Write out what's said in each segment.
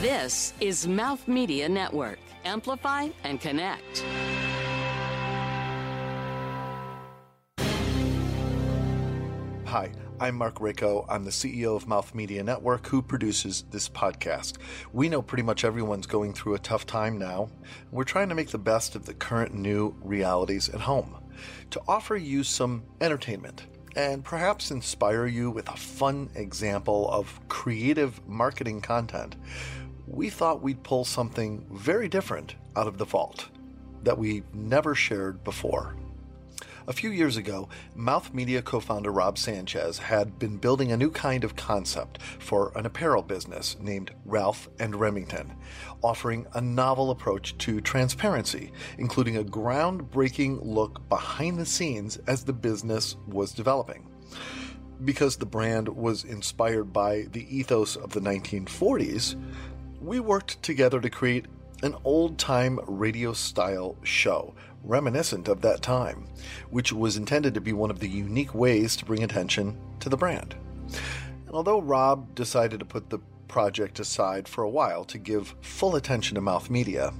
This is Mouth Media Network. Amplify and connect. Hi, I'm Mark Rako. I'm the CEO of Mouth Media Network, who produces this podcast. We know pretty much everyone's going through a tough time now. We're trying to make the best of the current new realities at home to offer you some entertainment and perhaps inspire you with a fun example of creative marketing content. We thought we'd pull something very different out of the vault that we never shared before. A few years ago, Mouth Media co founder Rob Sanchez had been building a new kind of concept for an apparel business named Ralph and Remington, offering a novel approach to transparency, including a groundbreaking look behind the scenes as the business was developing. Because the brand was inspired by the ethos of the 1940s, we worked together to create an old time radio style show reminiscent of that time, which was intended to be one of the unique ways to bring attention to the brand. And although Rob decided to put the project aside for a while to give full attention to Mouth Media,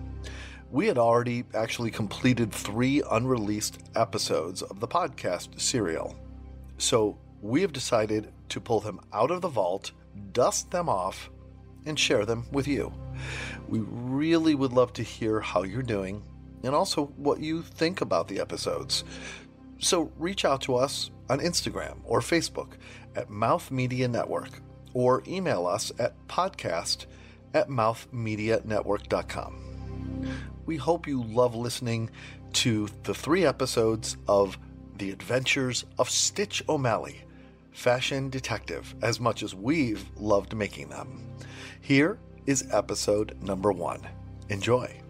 we had already actually completed three unreleased episodes of the podcast serial. So we have decided to pull them out of the vault, dust them off, and share them with you. We really would love to hear how you're doing and also what you think about the episodes. So reach out to us on Instagram or Facebook at Mouth Media Network or email us at podcast at mouthmedianetwork.com. We hope you love listening to the three episodes of The Adventures of Stitch O'Malley, fashion detective, as much as we've loved making them. Here is episode number one. Enjoy.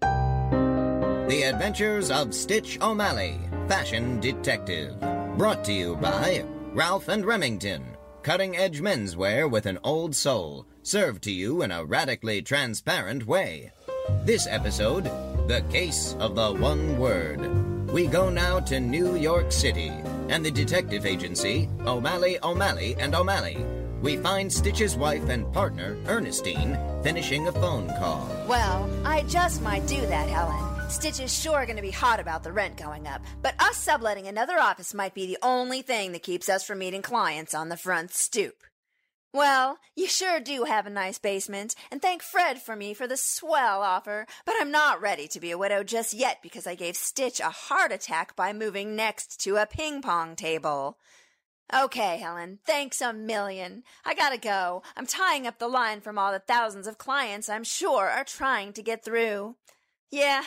The Adventures of Stitch O'Malley, Fashion Detective. Brought to you by Ralph and Remington, cutting edge menswear with an old soul, served to you in a radically transparent way. This episode, The Case of the One Word. We go now to New York City and the detective agency, O'Malley, O'Malley, and O'Malley. We find Stitch's wife and partner, Ernestine, finishing a phone call. Well, I just might do that, Helen. Stitch is sure going to be hot about the rent going up, but us subletting another office might be the only thing that keeps us from meeting clients on the front stoop. Well, you sure do have a nice basement, and thank Fred for me for the swell offer, but I'm not ready to be a widow just yet because I gave Stitch a heart attack by moving next to a ping pong table. Okay, Helen, thanks a million. I gotta go. I'm tying up the line from all the thousands of clients I'm sure are trying to get through. Yeah,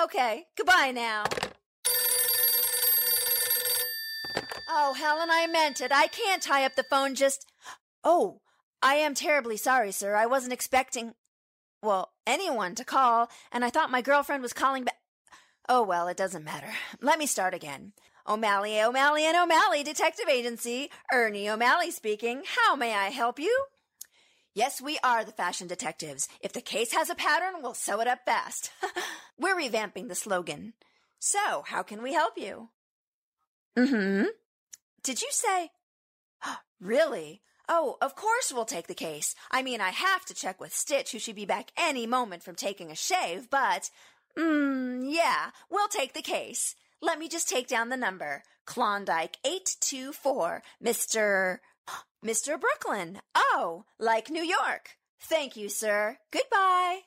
okay, goodbye now. Oh, Helen, I meant it. I can't tie up the phone just. Oh, I am terribly sorry, sir. I wasn't expecting. Well, anyone to call, and I thought my girlfriend was calling back. Oh, well, it doesn't matter. Let me start again. O'Malley, O'Malley, and O'Malley Detective Agency. Ernie O'Malley speaking. How may I help you? Yes, we are the fashion detectives. If the case has a pattern, we'll sew it up fast. We're revamping the slogan. So, how can we help you? Mm-hmm. Did you say? really? Oh, of course we'll take the case. I mean, I have to check with Stitch, who should be back any moment from taking a shave, but, mm, yeah, we'll take the case. Let me just take down the number. Klondike 824, Mr. Mr. Brooklyn. Oh, like New York. Thank you, sir. Goodbye.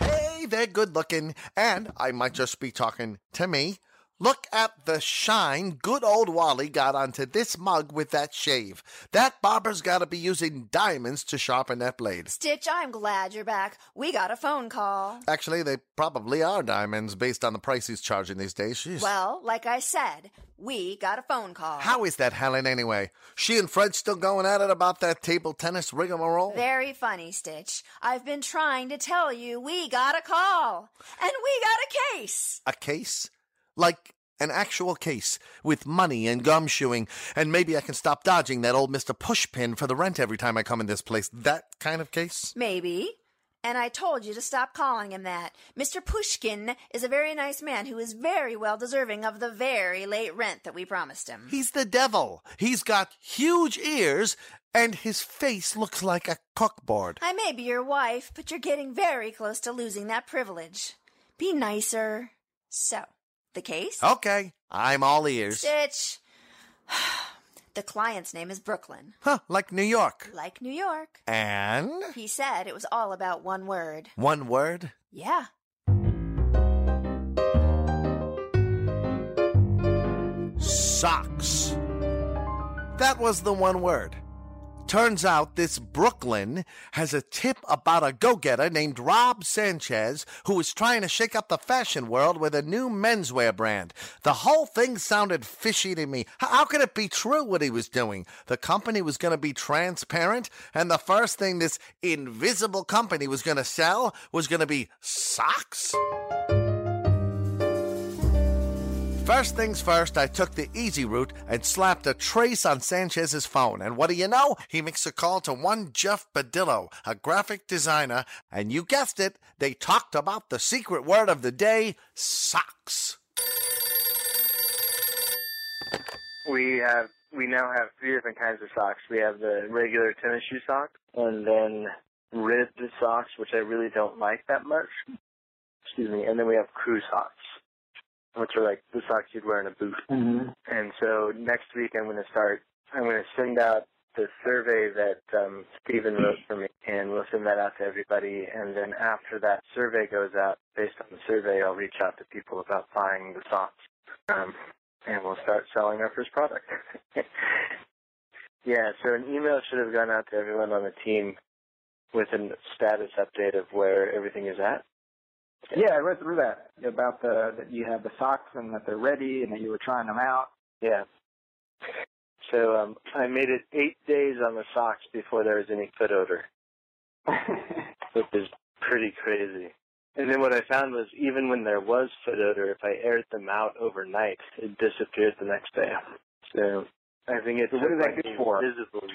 Hey, they're good looking, and I might just be talking to me. Look at the shine good old Wally got onto this mug with that shave. That barber's got to be using diamonds to sharpen that blade. Stitch, I'm glad you're back. We got a phone call. Actually, they probably are diamonds based on the price he's charging these days. Jeez. Well, like I said, we got a phone call. How is that Helen anyway? She and Fred still going at it about that table tennis rigmarole? Very funny, Stitch. I've been trying to tell you we got a call. And we got a case. A case? Like an actual case with money and gumshoeing, and maybe I can stop dodging that old Mr. Pushpin for the rent every time I come in this place. That kind of case? Maybe. And I told you to stop calling him that. Mr. Pushkin is a very nice man who is very well deserving of the very late rent that we promised him. He's the devil. He's got huge ears, and his face looks like a cookboard. I may be your wife, but you're getting very close to losing that privilege. Be nicer. So, the case? Okay, I'm all ears. Stitch. the client's name is Brooklyn. Huh, like New York. Like New York. And He said it was all about one word. one word Yeah. socks. That was the one word. Turns out this Brooklyn has a tip about a go getter named Rob Sanchez who is trying to shake up the fashion world with a new menswear brand. The whole thing sounded fishy to me. How could it be true what he was doing? The company was going to be transparent, and the first thing this invisible company was going to sell was going to be socks? First things first, I took the easy route and slapped a trace on Sanchez's phone. And what do you know? He makes a call to one Jeff Badillo, a graphic designer, and you guessed it, they talked about the secret word of the day socks. We have we now have three different kinds of socks. We have the regular tennis shoe sock, and then ribbed socks, which I really don't like that much. Excuse me. And then we have crew socks, which are like the socks you'd wear in a boot. Mm-hmm. And so next week I'm going to start. I'm going to send out the survey that um, Stephen wrote for me, and we'll send that out to everybody. And then after that survey goes out, based on the survey, I'll reach out to people about buying the socks, um, and we'll start selling our first product. yeah. So an email should have gone out to everyone on the team with a status update of where everything is at. Yeah, I read through that about the that you have the socks and that they're ready and that you were trying them out. Yeah. So um, I made it eight days on the socks before there was any foot odor, which is pretty crazy. And then what I found was even when there was foot odor, if I aired them out overnight, it disappeared the next day. So I think it's So what is that good for? Visible.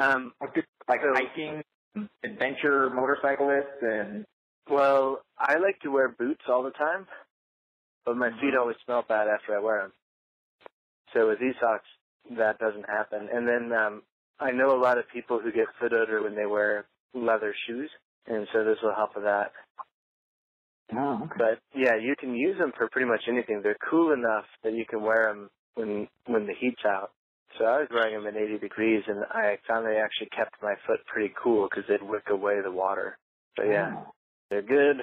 Um, like So- hiking, adventure motorcyclists, and well, I like to wear boots all the time, but my feet always smell bad after I wear them. So with these socks, that doesn't happen. And then um, I know a lot of people who get foot odor when they wear leather shoes, and so this will help with that. oh, okay. But yeah, you can use them for pretty much anything. They're cool enough that you can wear them when when the heat's out. So I was wearing them at 80 degrees, and I found they actually kept my foot pretty cool because they'd wick away the water. So yeah. Oh. They're good.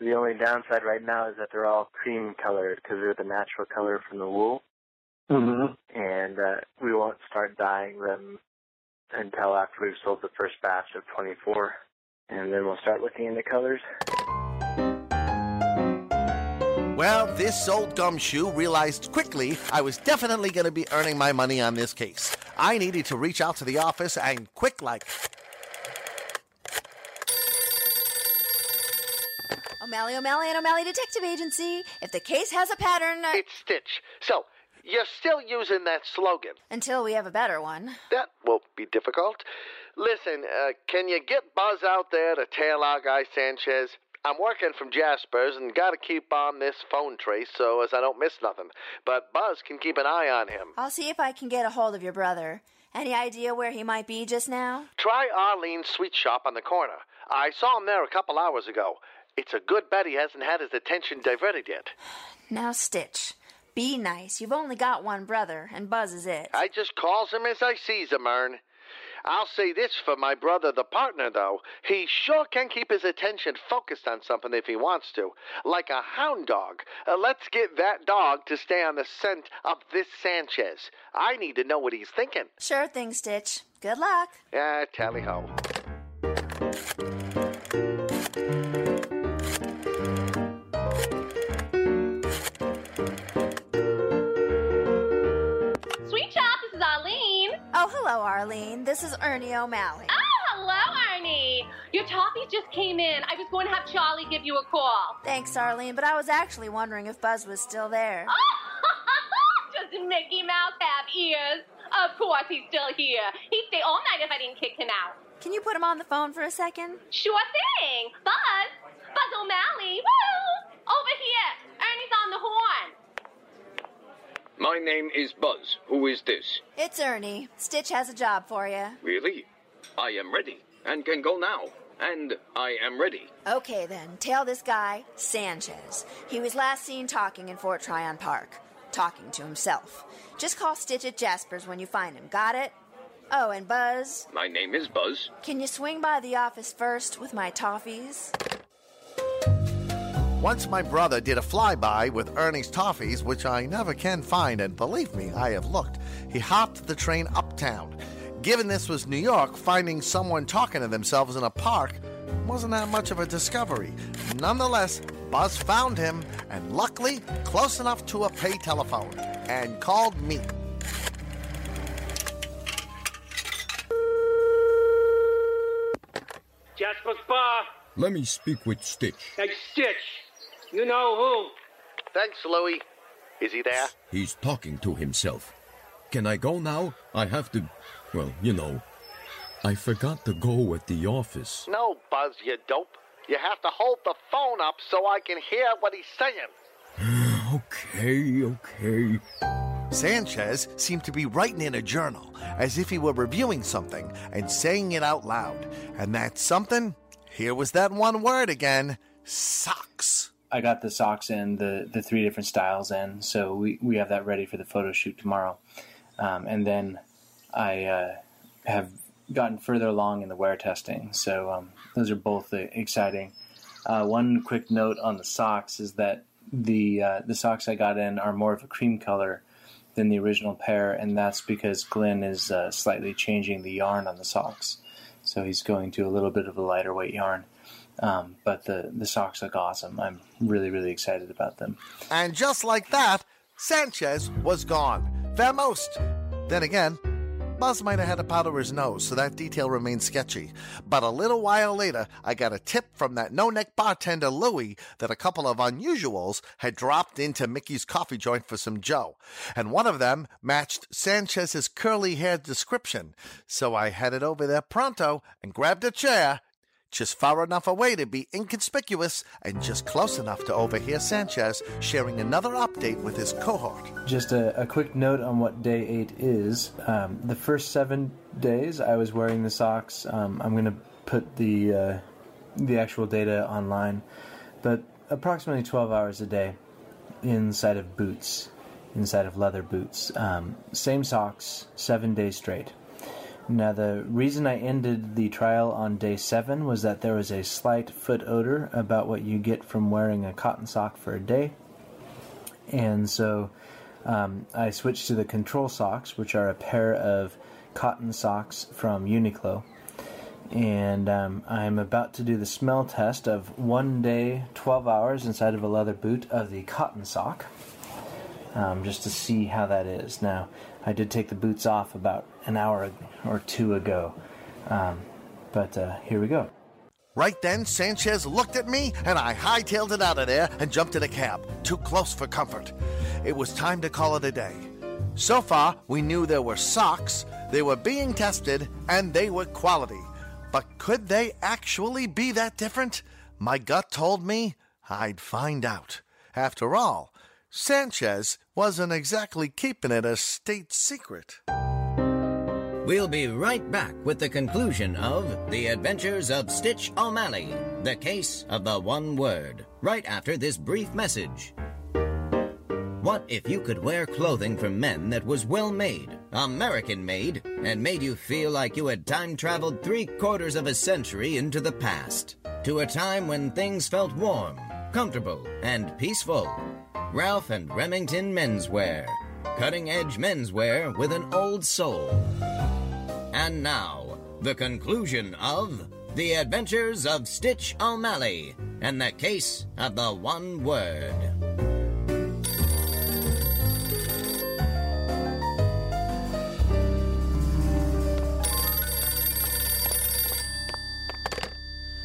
The only downside right now is that they're all cream colored because they're the natural color from the wool, Mhm. and uh, we won't start dyeing them until after we've sold the first batch of 24, and then we'll start looking into colors. Well, this old gumshoe realized quickly I was definitely going to be earning my money on this case. I needed to reach out to the office and quick like. O'Malley, O'Malley, and O'Malley Detective Agency. If the case has a pattern, uh, It's Stitch. So, you're still using that slogan. until we have a better one. That won't be difficult. Listen, uh, can you get Buzz out there to tail our guy Sanchez? I'm working from Jasper's and gotta keep on this phone trace so as I don't miss nothing. But Buzz can keep an eye on him. I'll see if I can get a hold of your brother. Any idea where he might be just now? Try Arlene's sweet shop on the corner. I saw him there a couple hours ago. It's a good bet he hasn't had his attention diverted yet. Now, Stitch, be nice. You've only got one brother, and Buzz is it. I just calls him as I sees him, Ern. I'll say this for my brother, the partner, though. He sure can keep his attention focused on something if he wants to. Like a hound dog. Uh, let's get that dog to stay on the scent of this Sanchez. I need to know what he's thinking. Sure thing, Stitch. Good luck. Yeah, tally ho. Oh, hello, Arlene. This is Ernie O'Malley. Oh, hello, Arnie. Your toffees just came in. I was going to have Charlie give you a call. Thanks, Arlene, but I was actually wondering if Buzz was still there. Does Mickey Mouse have ears? Of course he's still here. He'd stay all night if I didn't kick him out. Can you put him on the phone for a second? Sure thing. Buzz O'Malley. Woo! Over here. Ernie's on the horn. My name is Buzz. Who is this? It's Ernie. Stitch has a job for you. Really? I am ready and can go now. And I am ready. Okay, then. Tell this guy, Sanchez. He was last seen talking in Fort Tryon Park. Talking to himself. Just call Stitch at Jasper's when you find him. Got it? Oh, and Buzz, My name is Buzz. can you swing by the office first with my toffees? Once my brother did a flyby with Ernie's toffees, which I never can find, and believe me, I have looked. He hopped the train uptown. Given this was New York, finding someone talking to themselves in a park wasn't that much of a discovery. Nonetheless, Buzz found him, and luckily, close enough to a pay telephone, and called me. Jasper's Bar. Let me speak with Stitch. Hey, Stitch. You know who? Thanks, Louie. Is he there? He's talking to himself. Can I go now? I have to. Well, you know. I forgot to go at the office. No, Buzz, you dope. You have to hold the phone up so I can hear what he's saying. Okay, okay. Sanchez seemed to be writing in a journal as if he were reviewing something and saying it out loud. And that something, here was that one word again socks. I got the socks in, the, the three different styles in, so we, we have that ready for the photo shoot tomorrow. Um, and then I uh, have gotten further along in the wear testing, so um, those are both exciting. Uh, one quick note on the socks is that the uh, the socks I got in are more of a cream color than the original pair, and that's because Glenn is uh, slightly changing the yarn on the socks. So he's going to a little bit of a lighter weight yarn. Um, but the, the socks look awesome. I'm really, really excited about them. And just like that, Sanchez was gone. Vamoosed. Then again, Buzz might have had a powder his nose, so that detail remains sketchy. But a little while later, I got a tip from that no neck bartender Louie that a couple of unusuals had dropped into Mickey's coffee joint for some Joe. And one of them matched Sanchez's curly haired description. So I headed over there pronto and grabbed a chair just far enough away to be inconspicuous and just close enough to overhear Sanchez sharing another update with his cohort. Just a, a quick note on what day eight is. Um, the first seven days, I was wearing the socks. Um, I'm going to put the uh, the actual data online, but approximately 12 hours a day inside of boots, inside of leather boots. Um, same socks, seven days straight. Now, the reason I ended the trial on day seven was that there was a slight foot odor about what you get from wearing a cotton sock for a day. And so um, I switched to the control socks, which are a pair of cotton socks from Uniqlo. And um, I'm about to do the smell test of one day, 12 hours inside of a leather boot of the cotton sock, um, just to see how that is. Now, I did take the boots off about an hour or two ago, um, but uh, here we go. Right then, Sanchez looked at me, and I hightailed it out of there and jumped in a cab, too close for comfort. It was time to call it a day. So far, we knew there were socks, they were being tested, and they were quality. But could they actually be that different? My gut told me I'd find out. After all, Sanchez wasn't exactly keeping it a state secret. We'll be right back with the conclusion of The Adventures of Stitch O'Malley, the case of the one word, right after this brief message. What if you could wear clothing for men that was well made, American made, and made you feel like you had time traveled three quarters of a century into the past? To a time when things felt warm, comfortable, and peaceful. Ralph and Remington Menswear. Cutting edge menswear with an old soul. And now, the conclusion of The Adventures of Stitch O'Malley and the Case of the One Word.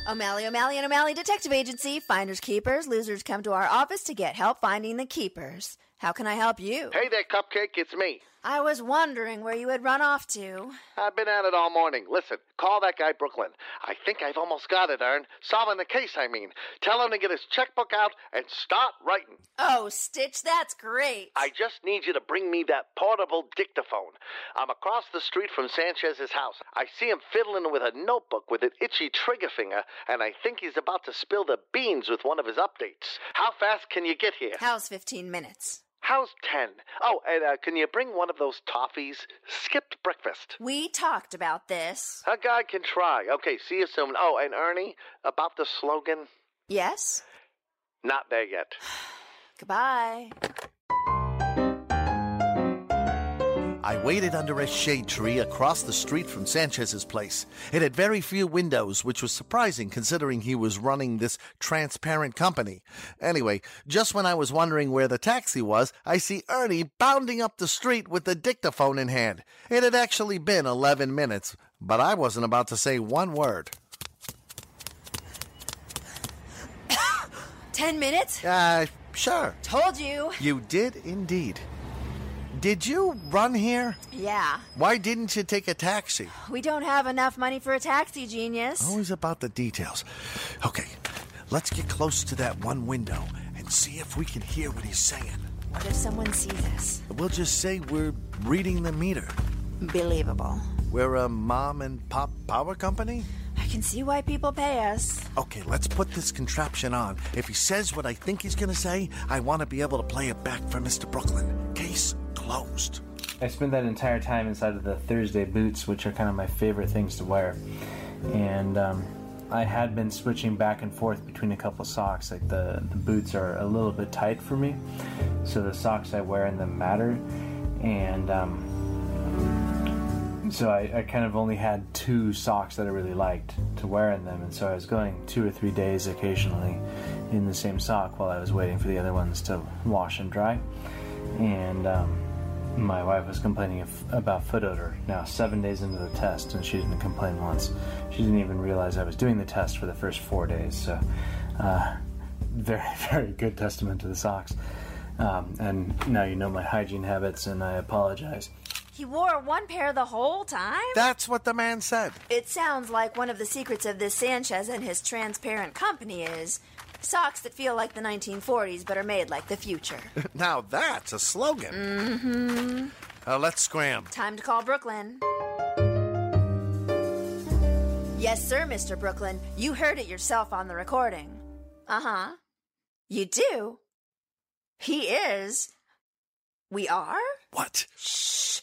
O'Malley, O'Malley, and O'Malley Detective Agency. Finders keepers. Losers come to our office to get help finding the keepers. How can I help you? Hey there, Cupcake, it's me. I was wondering where you had run off to. I've been at it all morning. Listen, call that guy Brooklyn. I think I've almost got it, Ern. Solving the case, I mean. Tell him to get his checkbook out and start writing. Oh, Stitch, that's great. I just need you to bring me that portable dictaphone. I'm across the street from Sanchez's house. I see him fiddling with a notebook with an itchy trigger finger, and I think he's about to spill the beans with one of his updates. How fast can you get here? How's 15 minutes? How's 10? Oh, and uh, can you bring one of those toffees? Skipped breakfast. We talked about this. A guy can try. Okay, see you soon. Oh, and Ernie, about the slogan? Yes? Not there yet. Goodbye. I waited under a shade tree across the street from Sanchez's place. It had very few windows, which was surprising considering he was running this transparent company. Anyway, just when I was wondering where the taxi was, I see Ernie bounding up the street with the dictaphone in hand. It had actually been 11 minutes, but I wasn't about to say one word. Ten minutes? Uh, sure. Told you. You did indeed. Did you run here? Yeah. Why didn't you take a taxi? We don't have enough money for a taxi, genius. Always about the details. Okay, let's get close to that one window and see if we can hear what he's saying. What if someone sees us? We'll just say we're reading the meter. Believable. We're a mom and pop power company? I can see why people pay us. Okay, let's put this contraption on. If he says what I think he's gonna say, I want to be able to play it back for Mr. Brooklyn. Case closed. I spent that entire time inside of the Thursday boots, which are kind of my favorite things to wear. And um, I had been switching back and forth between a couple socks. Like the, the boots are a little bit tight for me, so the socks I wear in them matter. And um, so I, I kind of only had two socks that I really liked to wear in them. And so I was going two or three days occasionally in the same sock while I was waiting for the other ones to wash and dry. And um, my wife was complaining of, about foot odor now seven days into the test and she didn't complain once she didn't even realize i was doing the test for the first four days so uh, very very good testament to the socks um, and now you know my hygiene habits and i apologize He wore one pair the whole time? That's what the man said. It sounds like one of the secrets of this Sanchez and his transparent company is socks that feel like the 1940s but are made like the future. now that's a slogan. Mm-hmm. Uh, let's scram. Time to call Brooklyn. Yes, sir, Mr. Brooklyn. You heard it yourself on the recording. Uh huh. You do? He is. We are? What? Shh.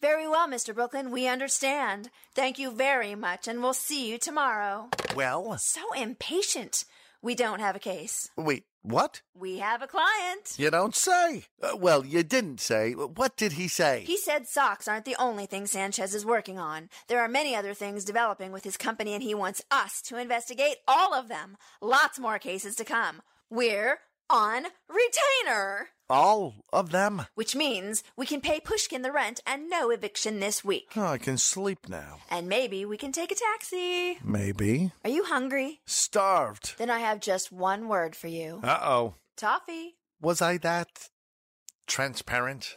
Very well, Mr. Brooklyn. We understand. Thank you very much, and we'll see you tomorrow. Well, So impatient. We don't have a case. wait, what? We have a client. You don't say. Uh, well, you didn't say. What did he say? He said socks aren't the only thing Sanchez is working on. There are many other things developing with his company, and he wants us to investigate all of them. Lots more cases to come. We're on retainer, All of them? which means we can pay Pushkin the rent and no eviction this week. Oh, I can sleep now. And maybe we can take a taxi. Maybe. Are you hungry? Starved. Then I have just one word for you Uh oh. toffee. Was I that transparent?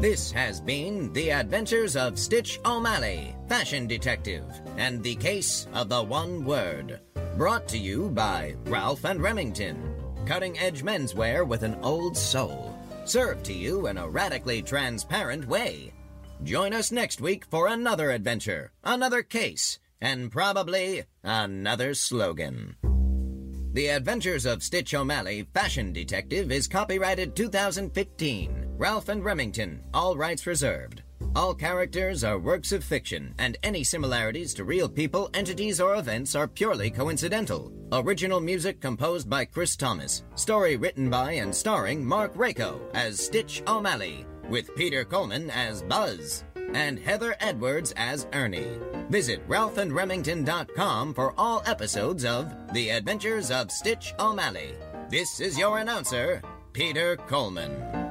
This has been The Adventures of Stitch O'Malley, Fashion Detective, and the Case of the One Word. Brought to you by Ralph and Remington, cutting edge menswear with an old soul. Served to you in a radically transparent way. Join us next week for another adventure, another case, and probably another slogan. The Adventures of Stitch O'Malley, Fashion Detective is copyrighted 2015. Ralph and Remington, all rights reserved. All characters are works of fiction, and any similarities to real people, entities, or events are purely coincidental. Original music composed by Chris Thomas. Story written by and starring Mark Rako as Stitch O'Malley, with Peter Coleman as Buzz, and Heather Edwards as Ernie. Visit ralphandremington.com for all episodes of The Adventures of Stitch O'Malley. This is your announcer, Peter Coleman.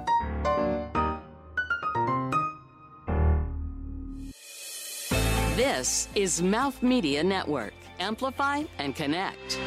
This is Mouth Media Network. Amplify and connect.